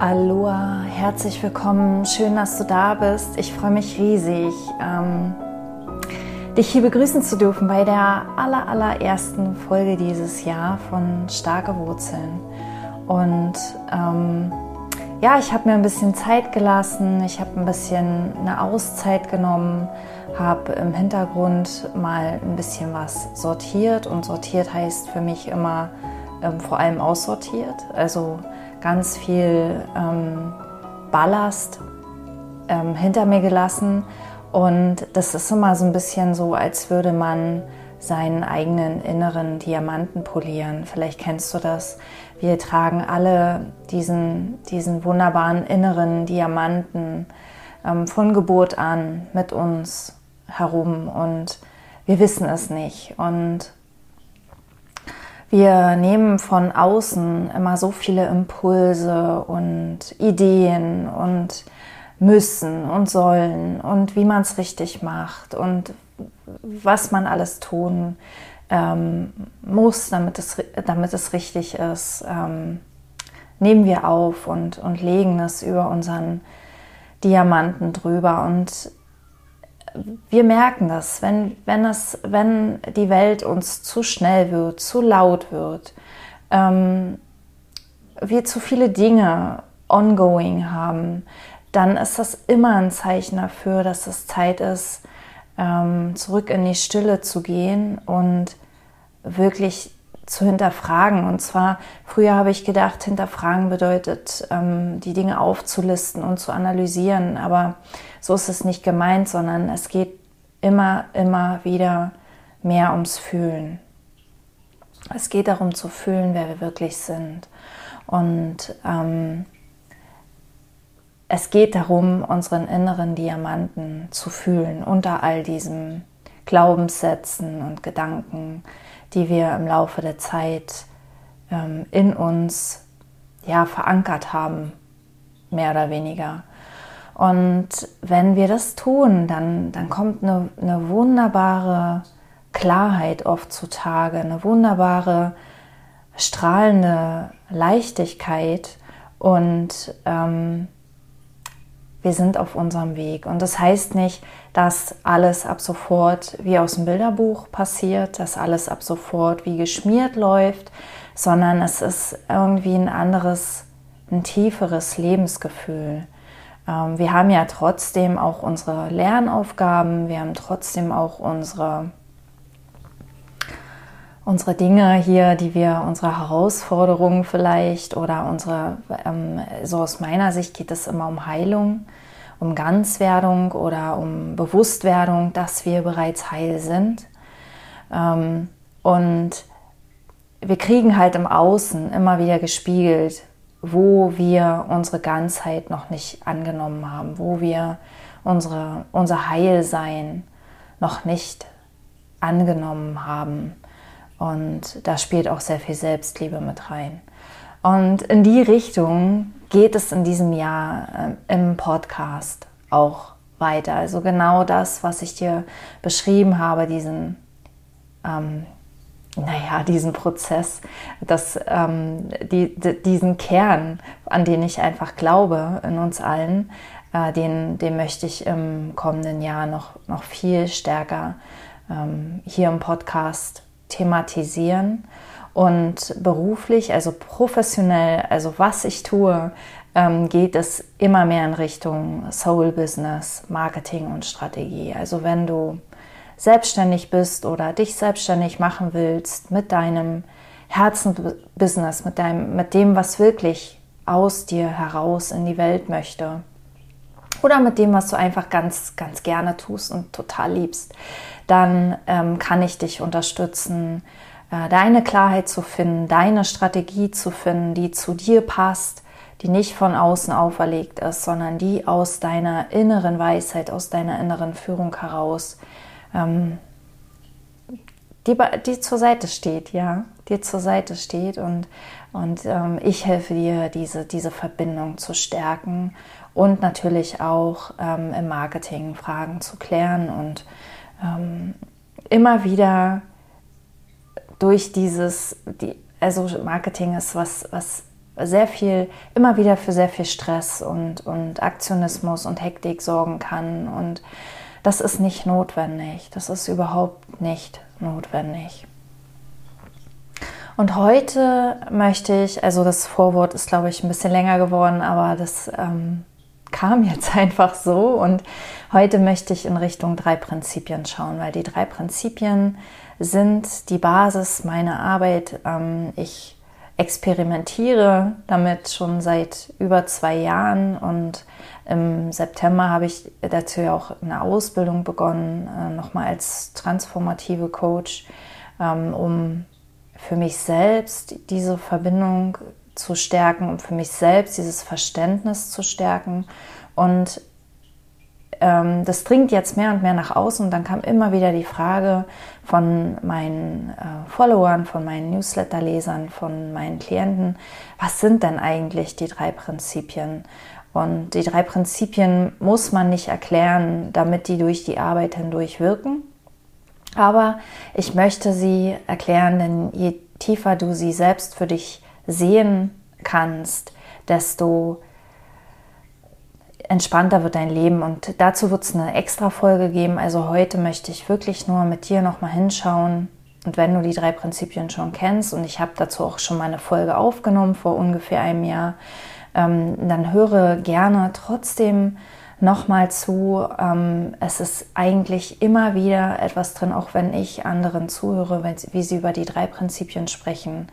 Aloha, herzlich willkommen, schön, dass du da bist. Ich freue mich riesig, ähm, dich hier begrüßen zu dürfen bei der aller, allerersten Folge dieses Jahr von Starke Wurzeln. Und ähm, ja, ich habe mir ein bisschen Zeit gelassen, ich habe ein bisschen eine Auszeit genommen, habe im Hintergrund mal ein bisschen was sortiert und sortiert heißt für mich immer ähm, vor allem aussortiert. Also ganz viel ähm, Ballast ähm, hinter mir gelassen. Und das ist immer so ein bisschen so, als würde man seinen eigenen inneren Diamanten polieren. Vielleicht kennst du das. Wir tragen alle diesen, diesen wunderbaren inneren Diamanten ähm, von Geburt an mit uns herum und wir wissen es nicht. Und wir nehmen von außen immer so viele Impulse und Ideen und müssen und sollen und wie man es richtig macht und was man alles tun ähm, muss, damit es, damit es richtig ist, ähm, nehmen wir auf und, und legen es über unseren Diamanten drüber. Und wir merken das, wenn, wenn, es, wenn die Welt uns zu schnell wird, zu laut wird, ähm, wir zu viele Dinge ongoing haben, dann ist das immer ein Zeichen dafür, dass es Zeit ist, ähm, zurück in die Stille zu gehen und wirklich zu hinterfragen. Und zwar, früher habe ich gedacht, hinterfragen bedeutet, ähm, die Dinge aufzulisten und zu analysieren. Aber so ist es nicht gemeint, sondern es geht immer, immer wieder mehr ums Fühlen. Es geht darum zu fühlen, wer wir wirklich sind. Und ähm, es geht darum, unseren inneren Diamanten zu fühlen unter all diesen Glaubenssätzen und Gedanken, die wir im Laufe der Zeit ähm, in uns ja, verankert haben, mehr oder weniger. Und wenn wir das tun, dann, dann kommt eine, eine wunderbare Klarheit oft zutage, eine wunderbare, strahlende Leichtigkeit und ähm, wir sind auf unserem Weg. Und das heißt nicht, dass alles ab sofort wie aus dem Bilderbuch passiert, dass alles ab sofort wie geschmiert läuft, sondern es ist irgendwie ein anderes, ein tieferes Lebensgefühl. Ähm, wir haben ja trotzdem auch unsere Lernaufgaben, wir haben trotzdem auch unsere unsere Dinge hier, die wir, unsere Herausforderungen vielleicht oder unsere, ähm, so aus meiner Sicht geht es immer um Heilung, um Ganzwerdung oder um Bewusstwerdung, dass wir bereits heil sind. Ähm, und wir kriegen halt im Außen immer wieder gespiegelt, wo wir unsere Ganzheit noch nicht angenommen haben, wo wir unsere, unser Heilsein noch nicht angenommen haben. Und da spielt auch sehr viel Selbstliebe mit rein. Und in die Richtung geht es in diesem Jahr äh, im Podcast auch weiter. Also genau das, was ich dir beschrieben habe, diesen, ähm, naja, diesen Prozess, das, ähm, die, die, diesen Kern, an den ich einfach glaube in uns allen, äh, den, den möchte ich im kommenden Jahr noch, noch viel stärker ähm, hier im Podcast thematisieren und beruflich, also professionell, also was ich tue, ähm, geht es immer mehr in Richtung Soul Business, Marketing und Strategie. Also wenn du selbstständig bist oder dich selbstständig machen willst mit deinem Herzenbusiness, mit, deinem, mit dem, was wirklich aus dir heraus in die Welt möchte, oder mit dem, was du einfach ganz, ganz gerne tust und total liebst, dann ähm, kann ich dich unterstützen, äh, deine Klarheit zu finden, deine Strategie zu finden, die zu dir passt, die nicht von außen auferlegt ist, sondern die aus deiner inneren Weisheit, aus deiner inneren Führung heraus, ähm, die, die zur Seite steht, ja, dir zur Seite steht und, und ähm, ich helfe dir, diese, diese Verbindung zu stärken und natürlich auch ähm, im Marketing Fragen zu klären und ähm, immer wieder durch dieses, die, also Marketing ist was, was sehr viel, immer wieder für sehr viel Stress und, und Aktionismus und Hektik sorgen kann. Und das ist nicht notwendig. Das ist überhaupt nicht notwendig. Und heute möchte ich, also das Vorwort ist, glaube ich, ein bisschen länger geworden, aber das ähm, kam jetzt einfach so. Und heute möchte ich in Richtung drei Prinzipien schauen, weil die drei Prinzipien sind die Basis meiner Arbeit. Ähm, ich experimentiere damit schon seit über zwei Jahren und im September habe ich dazu ja auch eine Ausbildung begonnen, äh, nochmal als transformative Coach, ähm, um für mich selbst diese Verbindung zu stärken, um für mich selbst dieses Verständnis zu stärken. Und ähm, das dringt jetzt mehr und mehr nach außen. Und dann kam immer wieder die Frage von meinen äh, Followern, von meinen Newsletter-Lesern, von meinen Klienten, was sind denn eigentlich die drei Prinzipien? Und die drei Prinzipien muss man nicht erklären, damit die durch die Arbeit hindurch wirken. Aber ich möchte sie erklären, denn je tiefer du sie selbst für dich sehen kannst, desto entspannter wird dein Leben. Und dazu wird es eine extra Folge geben. Also heute möchte ich wirklich nur mit dir nochmal hinschauen. Und wenn du die drei Prinzipien schon kennst, und ich habe dazu auch schon mal eine Folge aufgenommen vor ungefähr einem Jahr, ähm, dann höre gerne trotzdem nochmal zu. Ähm, es ist eigentlich immer wieder etwas drin, auch wenn ich anderen zuhöre, wie sie über die drei Prinzipien sprechen,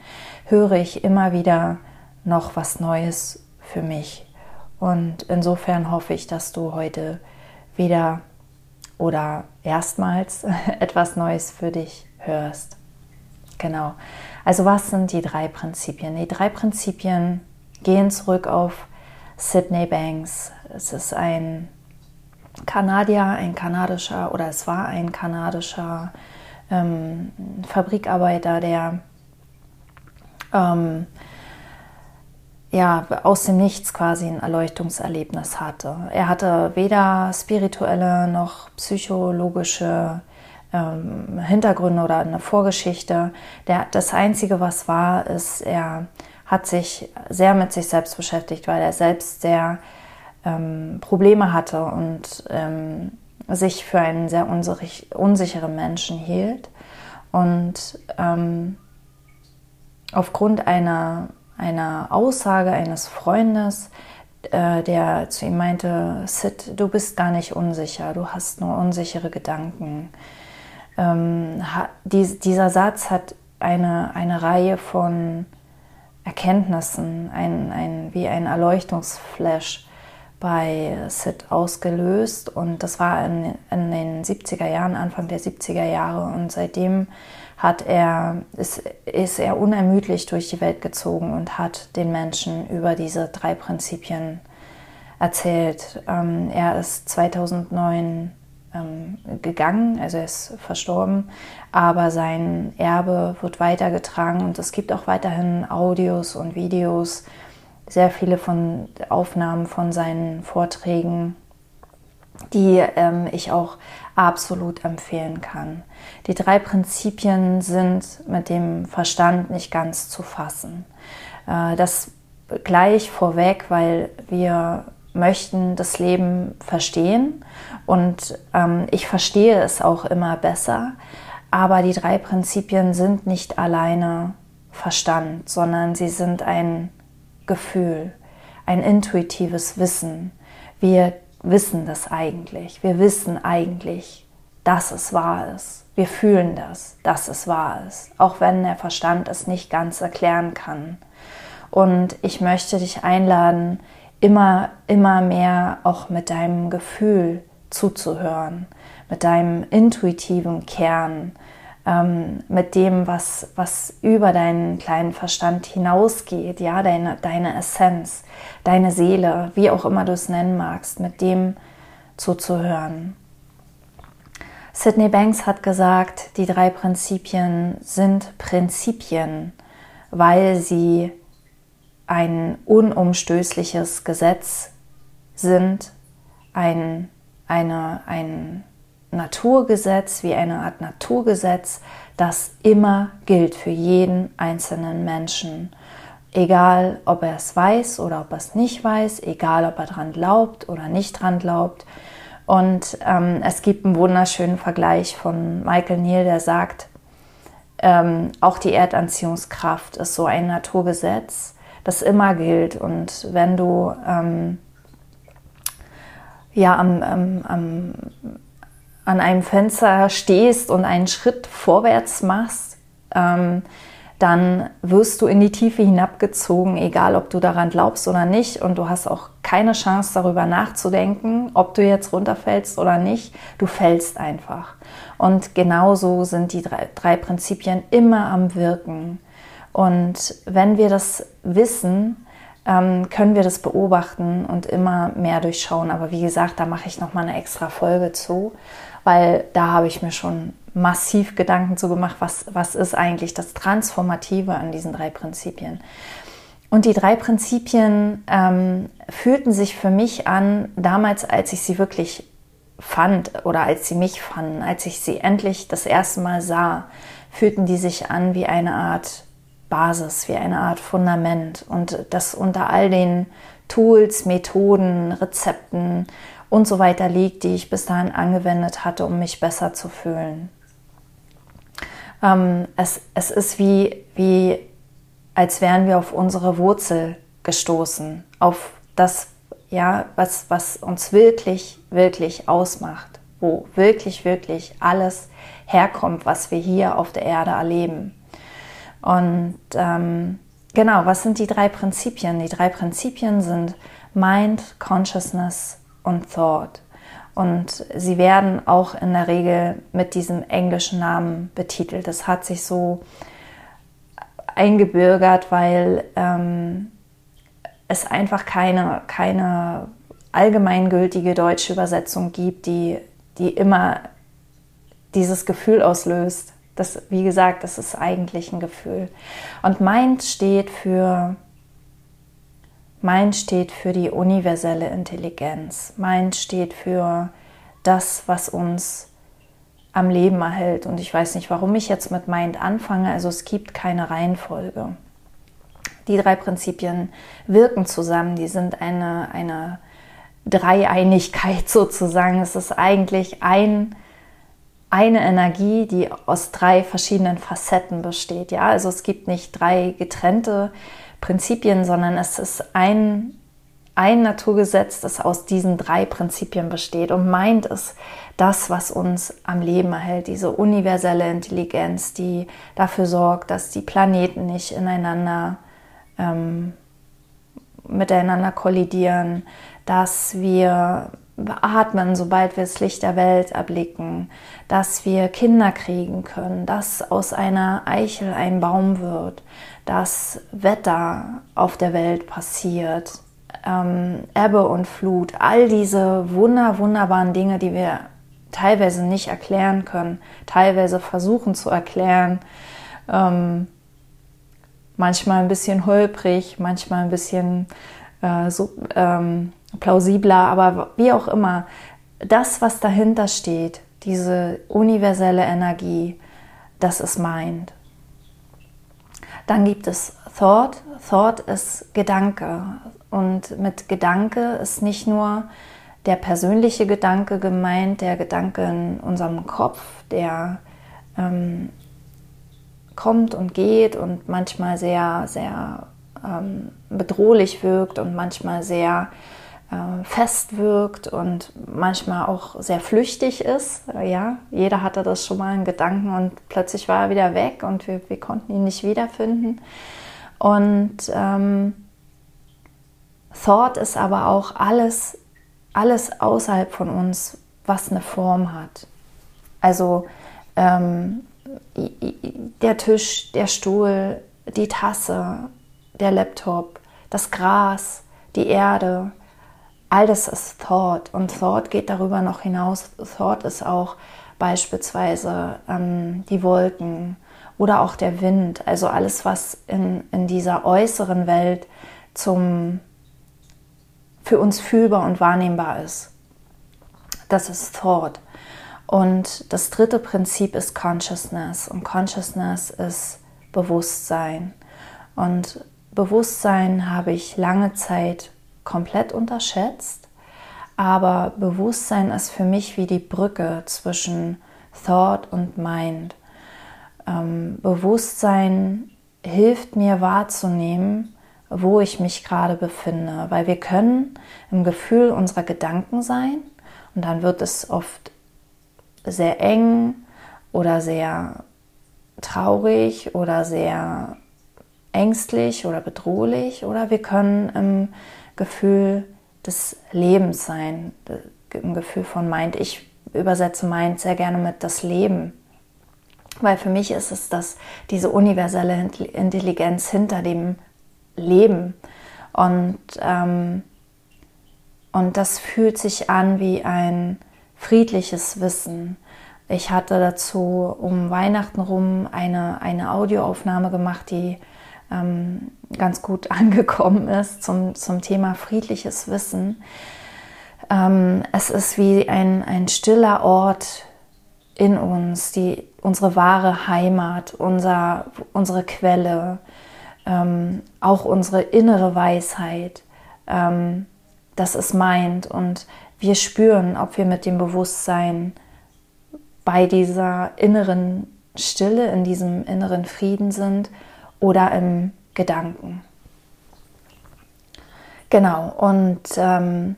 höre ich immer wieder noch was Neues für mich. Und insofern hoffe ich, dass du heute wieder oder erstmals etwas Neues für dich hörst. Genau. Also was sind die drei Prinzipien? Die drei Prinzipien gehen zurück auf Sydney Banks. Es ist ein Kanadier, ein kanadischer oder es war ein kanadischer ähm, Fabrikarbeiter, der ähm, ja, aus dem Nichts quasi ein Erleuchtungserlebnis hatte. Er hatte weder spirituelle noch psychologische ähm, Hintergründe oder eine Vorgeschichte. Der, das Einzige, was war, ist, er hat sich sehr mit sich selbst beschäftigt, weil er selbst sehr ähm, Probleme hatte und ähm, sich für einen sehr unsicheren Menschen hielt. Und ähm, aufgrund einer, einer Aussage eines Freundes, äh, der zu ihm meinte, Sid, du bist gar nicht unsicher, du hast nur unsichere Gedanken. Ähm, die, dieser Satz hat eine, eine Reihe von Erkenntnissen, ein, ein, wie ein Erleuchtungsflash bei Sid ausgelöst. Und das war in, in, den 70er Jahren, Anfang der 70er Jahre. Und seitdem hat er, ist, ist er unermüdlich durch die Welt gezogen und hat den Menschen über diese drei Prinzipien erzählt. Ähm, er ist 2009 ähm, gegangen, also er ist verstorben, aber sein Erbe wird weitergetragen und es gibt auch weiterhin Audios und Videos, sehr viele von Aufnahmen von seinen Vorträgen, die ähm, ich auch absolut empfehlen kann. Die drei Prinzipien sind mit dem Verstand nicht ganz zu fassen. Äh, das gleich vorweg, weil wir möchten das Leben verstehen und ähm, ich verstehe es auch immer besser, aber die drei Prinzipien sind nicht alleine Verstand, sondern sie sind ein Gefühl, ein intuitives Wissen. Wir wissen das eigentlich. Wir wissen eigentlich, dass es wahr ist. Wir fühlen das, dass es wahr ist, auch wenn der Verstand es nicht ganz erklären kann. Und ich möchte dich einladen, immer, immer mehr auch mit deinem Gefühl zuzuhören, mit deinem intuitiven Kern, ähm, mit dem, was, was über deinen kleinen Verstand hinausgeht, ja, deine, deine Essenz, deine Seele, wie auch immer du es nennen magst, mit dem zuzuhören. Sydney Banks hat gesagt, die drei Prinzipien sind Prinzipien, weil sie ein unumstößliches Gesetz sind, ein, eine, ein Naturgesetz, wie eine Art Naturgesetz, das immer gilt für jeden einzelnen Menschen. Egal, ob er es weiß oder ob er es nicht weiß, egal, ob er dran glaubt oder nicht dran glaubt. Und ähm, es gibt einen wunderschönen Vergleich von Michael Neal, der sagt, ähm, auch die Erdanziehungskraft ist so ein Naturgesetz, das immer gilt. Und wenn du ähm, ja am, am, am, an einem Fenster stehst und einen Schritt vorwärts machst, ähm, dann wirst du in die Tiefe hinabgezogen, egal ob du daran glaubst oder nicht. Und du hast auch keine Chance darüber nachzudenken, ob du jetzt runterfällst oder nicht. Du fällst einfach. Und genauso sind die drei, drei Prinzipien immer am Wirken. Und wenn wir das wissen, ähm, können wir das beobachten und immer mehr durchschauen. Aber wie gesagt, da mache ich nochmal eine extra Folge zu, weil da habe ich mir schon massiv Gedanken zu gemacht, was, was ist eigentlich das Transformative an diesen drei Prinzipien. Und die drei Prinzipien ähm, fühlten sich für mich an, damals, als ich sie wirklich fand oder als sie mich fanden, als ich sie endlich das erste Mal sah, fühlten die sich an wie eine Art Basis, wie eine Art Fundament. Und das unter all den Tools, Methoden, Rezepten und so weiter liegt, die ich bis dahin angewendet hatte, um mich besser zu fühlen. Ähm, es, es ist wie, wie, als wären wir auf unsere Wurzel gestoßen, auf das, ja, was, was uns wirklich, wirklich ausmacht, wo wirklich, wirklich alles herkommt, was wir hier auf der Erde erleben. Und ähm, genau, was sind die drei Prinzipien? Die drei Prinzipien sind Mind, Consciousness und Thought. Und sie werden auch in der Regel mit diesem englischen Namen betitelt. Das hat sich so eingebürgert, weil ähm, es einfach keine, keine allgemeingültige deutsche Übersetzung gibt, die, die immer dieses Gefühl auslöst. Das, wie gesagt, das ist eigentlich ein Gefühl. Und Mind steht für Mind steht für die universelle Intelligenz. Mind steht für das, was uns am Leben erhält. Und ich weiß nicht, warum ich jetzt mit Mind anfange. Also es gibt keine Reihenfolge. Die drei Prinzipien wirken zusammen. Die sind eine, eine Dreieinigkeit sozusagen. Es ist eigentlich ein, eine Energie, die aus drei verschiedenen Facetten besteht. Ja, also es gibt nicht drei getrennte Prinzipien, sondern es ist ein, ein Naturgesetz, das aus diesen drei Prinzipien besteht und meint es das, was uns am Leben erhält, diese universelle Intelligenz, die dafür sorgt, dass die Planeten nicht ineinander ähm, miteinander kollidieren, dass wir atmen, sobald wir das Licht der Welt erblicken, dass wir Kinder kriegen können, dass aus einer Eichel ein Baum wird, dass Wetter auf der Welt passiert, ähm, Ebbe und Flut, all diese wunder, wunderbaren Dinge, die wir teilweise nicht erklären können, teilweise versuchen zu erklären, ähm, manchmal ein bisschen holprig, manchmal ein bisschen äh, so, ähm, plausibler, aber wie auch immer, das, was dahinter steht, diese universelle Energie, das ist Mind. Dann gibt es Thought. Thought ist Gedanke. Und mit Gedanke ist nicht nur der persönliche Gedanke gemeint, der Gedanke in unserem Kopf, der ähm, kommt und geht und manchmal sehr, sehr ähm, bedrohlich wirkt und manchmal sehr äh, fest wirkt und manchmal auch sehr flüchtig ist. Ja, jeder hatte das schon mal in Gedanken und plötzlich war er wieder weg und wir, wir konnten ihn nicht wiederfinden. Und ähm, Thought ist aber auch alles, alles außerhalb von uns, was eine Form hat. Also ähm, der Tisch, der Stuhl, die Tasse, der Laptop, das Gras, die Erde, all das ist Thought und Thought geht darüber noch hinaus. Thought ist auch beispielsweise ähm, die Wolken oder auch der Wind, also alles, was in, in dieser äußeren Welt zum, für uns fühlbar und wahrnehmbar ist. Das ist Thought. Und das dritte Prinzip ist Consciousness und Consciousness ist Bewusstsein. Und Bewusstsein habe ich lange Zeit komplett unterschätzt, aber Bewusstsein ist für mich wie die Brücke zwischen Thought und Mind. Ähm, Bewusstsein hilft mir wahrzunehmen, wo ich mich gerade befinde, weil wir können im Gefühl unserer Gedanken sein und dann wird es oft sehr eng oder sehr traurig oder sehr ängstlich oder bedrohlich oder wir können im Gefühl des Lebens sein, im Gefühl von Mind. Ich übersetze Mind sehr gerne mit das Leben, weil für mich ist es das, diese universelle Intelligenz hinter dem Leben und, ähm, und das fühlt sich an wie ein friedliches Wissen. Ich hatte dazu um Weihnachten rum eine, eine Audioaufnahme gemacht, die ähm, ganz gut angekommen ist zum, zum Thema friedliches Wissen. Ähm, es ist wie ein, ein stiller Ort in uns, die, unsere wahre Heimat, unser, unsere Quelle, ähm, auch unsere innere Weisheit. Ähm, das ist meint und wir spüren, ob wir mit dem Bewusstsein bei dieser inneren Stille, in diesem inneren Frieden sind oder im Gedanken. Genau, und, ähm,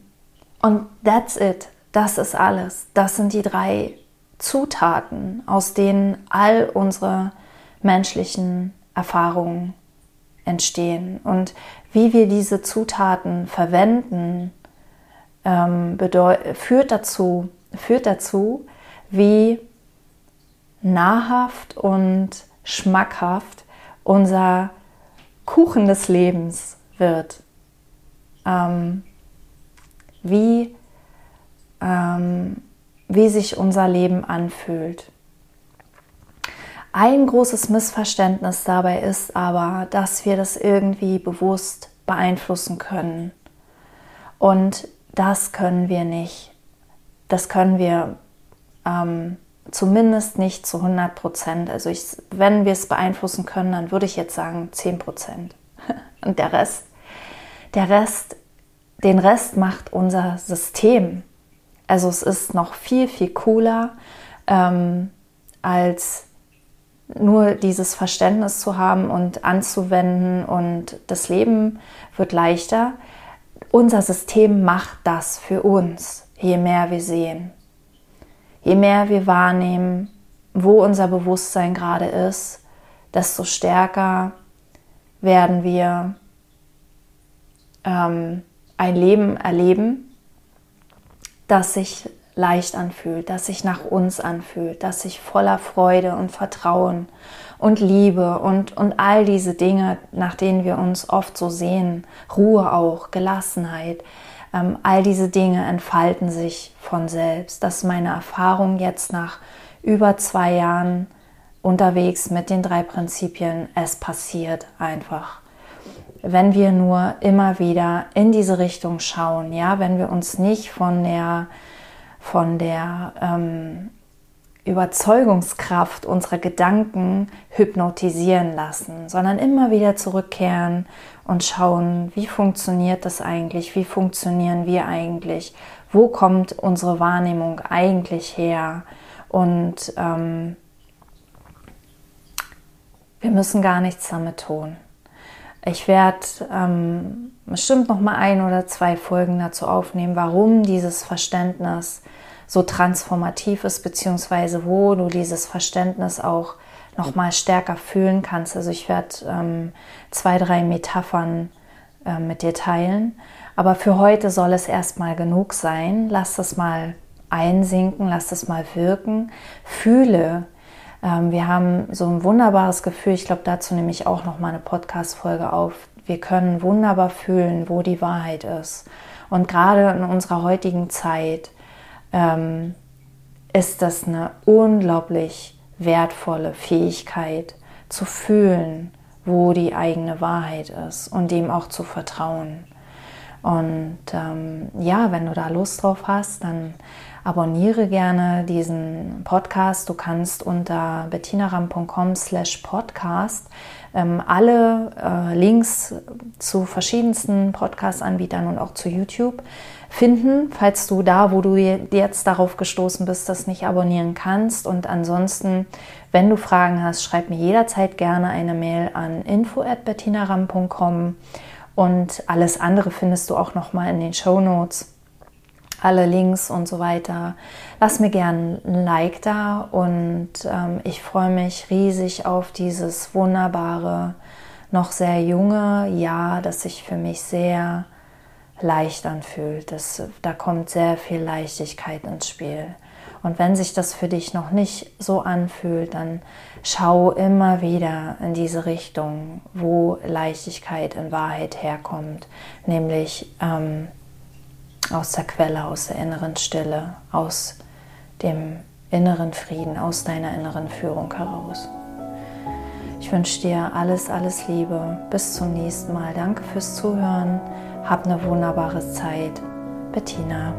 und that's it. Das ist alles. Das sind die drei Zutaten, aus denen all unsere menschlichen Erfahrungen entstehen. Und wie wir diese Zutaten verwenden, ähm, führt, dazu, führt dazu, wie nahrhaft und schmackhaft unser Kuchen des Lebens wird. Ähm, wie, ähm, wie sich unser Leben anfühlt. Ein großes Missverständnis dabei ist aber, dass wir das irgendwie bewusst beeinflussen können. Und das können wir nicht. Das können wir ähm, zumindest nicht zu 100 Prozent. Also ich, wenn wir es beeinflussen können, dann würde ich jetzt sagen 10 Prozent. Und der Rest, der Rest, den Rest macht unser System. Also es ist noch viel, viel cooler, ähm, als nur dieses Verständnis zu haben und anzuwenden und das Leben wird leichter. Unser System macht das für uns, je mehr wir sehen. Je mehr wir wahrnehmen, wo unser Bewusstsein gerade ist, desto stärker werden wir ähm, ein Leben erleben, das sich leicht anfühlt, das sich nach uns anfühlt, das sich voller Freude und Vertrauen und Liebe und, und all diese Dinge, nach denen wir uns oft so sehen, Ruhe auch, Gelassenheit, ähm, all diese Dinge entfalten sich von selbst. Das ist meine Erfahrung jetzt nach über zwei Jahren unterwegs mit den drei Prinzipien. Es passiert einfach. Wenn wir nur immer wieder in diese Richtung schauen, ja, wenn wir uns nicht von der, von der ähm, Überzeugungskraft unserer Gedanken hypnotisieren lassen, sondern immer wieder zurückkehren und schauen, wie funktioniert das eigentlich, wie funktionieren wir eigentlich, wo kommt unsere Wahrnehmung eigentlich her und ähm, wir müssen gar nichts damit tun. Ich werde ähm, bestimmt noch mal ein oder zwei Folgen dazu aufnehmen, warum dieses Verständnis so transformativ ist, beziehungsweise wo du dieses Verständnis auch noch mal stärker fühlen kannst. Also ich werde ähm, zwei, drei Metaphern äh, mit dir teilen. Aber für heute soll es erstmal genug sein. Lass das mal einsinken, lass das mal wirken. Fühle. Ähm, wir haben so ein wunderbares Gefühl. Ich glaube, dazu nehme ich auch noch mal eine Podcast-Folge auf. Wir können wunderbar fühlen, wo die Wahrheit ist. Und gerade in unserer heutigen Zeit ähm, ist das eine unglaublich wertvolle Fähigkeit zu fühlen, wo die eigene Wahrheit ist und dem auch zu vertrauen. Und ähm, ja, wenn du da Lust drauf hast, dann abonniere gerne diesen Podcast. Du kannst unter bettinaram.com slash podcast ähm, alle äh, Links zu verschiedensten Podcast-Anbietern und auch zu YouTube finden, falls du da, wo du jetzt darauf gestoßen bist, das nicht abonnieren kannst. Und ansonsten, wenn du Fragen hast, schreib mir jederzeit gerne eine Mail an info@bettinaram.com und alles andere findest du auch noch mal in den Show Notes alle Links und so weiter. Lass mir gerne ein Like da und ähm, ich freue mich riesig auf dieses wunderbare, noch sehr junge Jahr, das sich für mich sehr leicht anfühlt. Das, da kommt sehr viel Leichtigkeit ins Spiel. Und wenn sich das für dich noch nicht so anfühlt, dann schau immer wieder in diese Richtung, wo Leichtigkeit in Wahrheit herkommt, nämlich ähm, aus der Quelle, aus der inneren Stille, aus dem inneren Frieden, aus deiner inneren Führung heraus. Ich wünsche dir alles, alles Liebe. Bis zum nächsten Mal. Danke fürs Zuhören. Hab eine wunderbare Zeit. Bettina.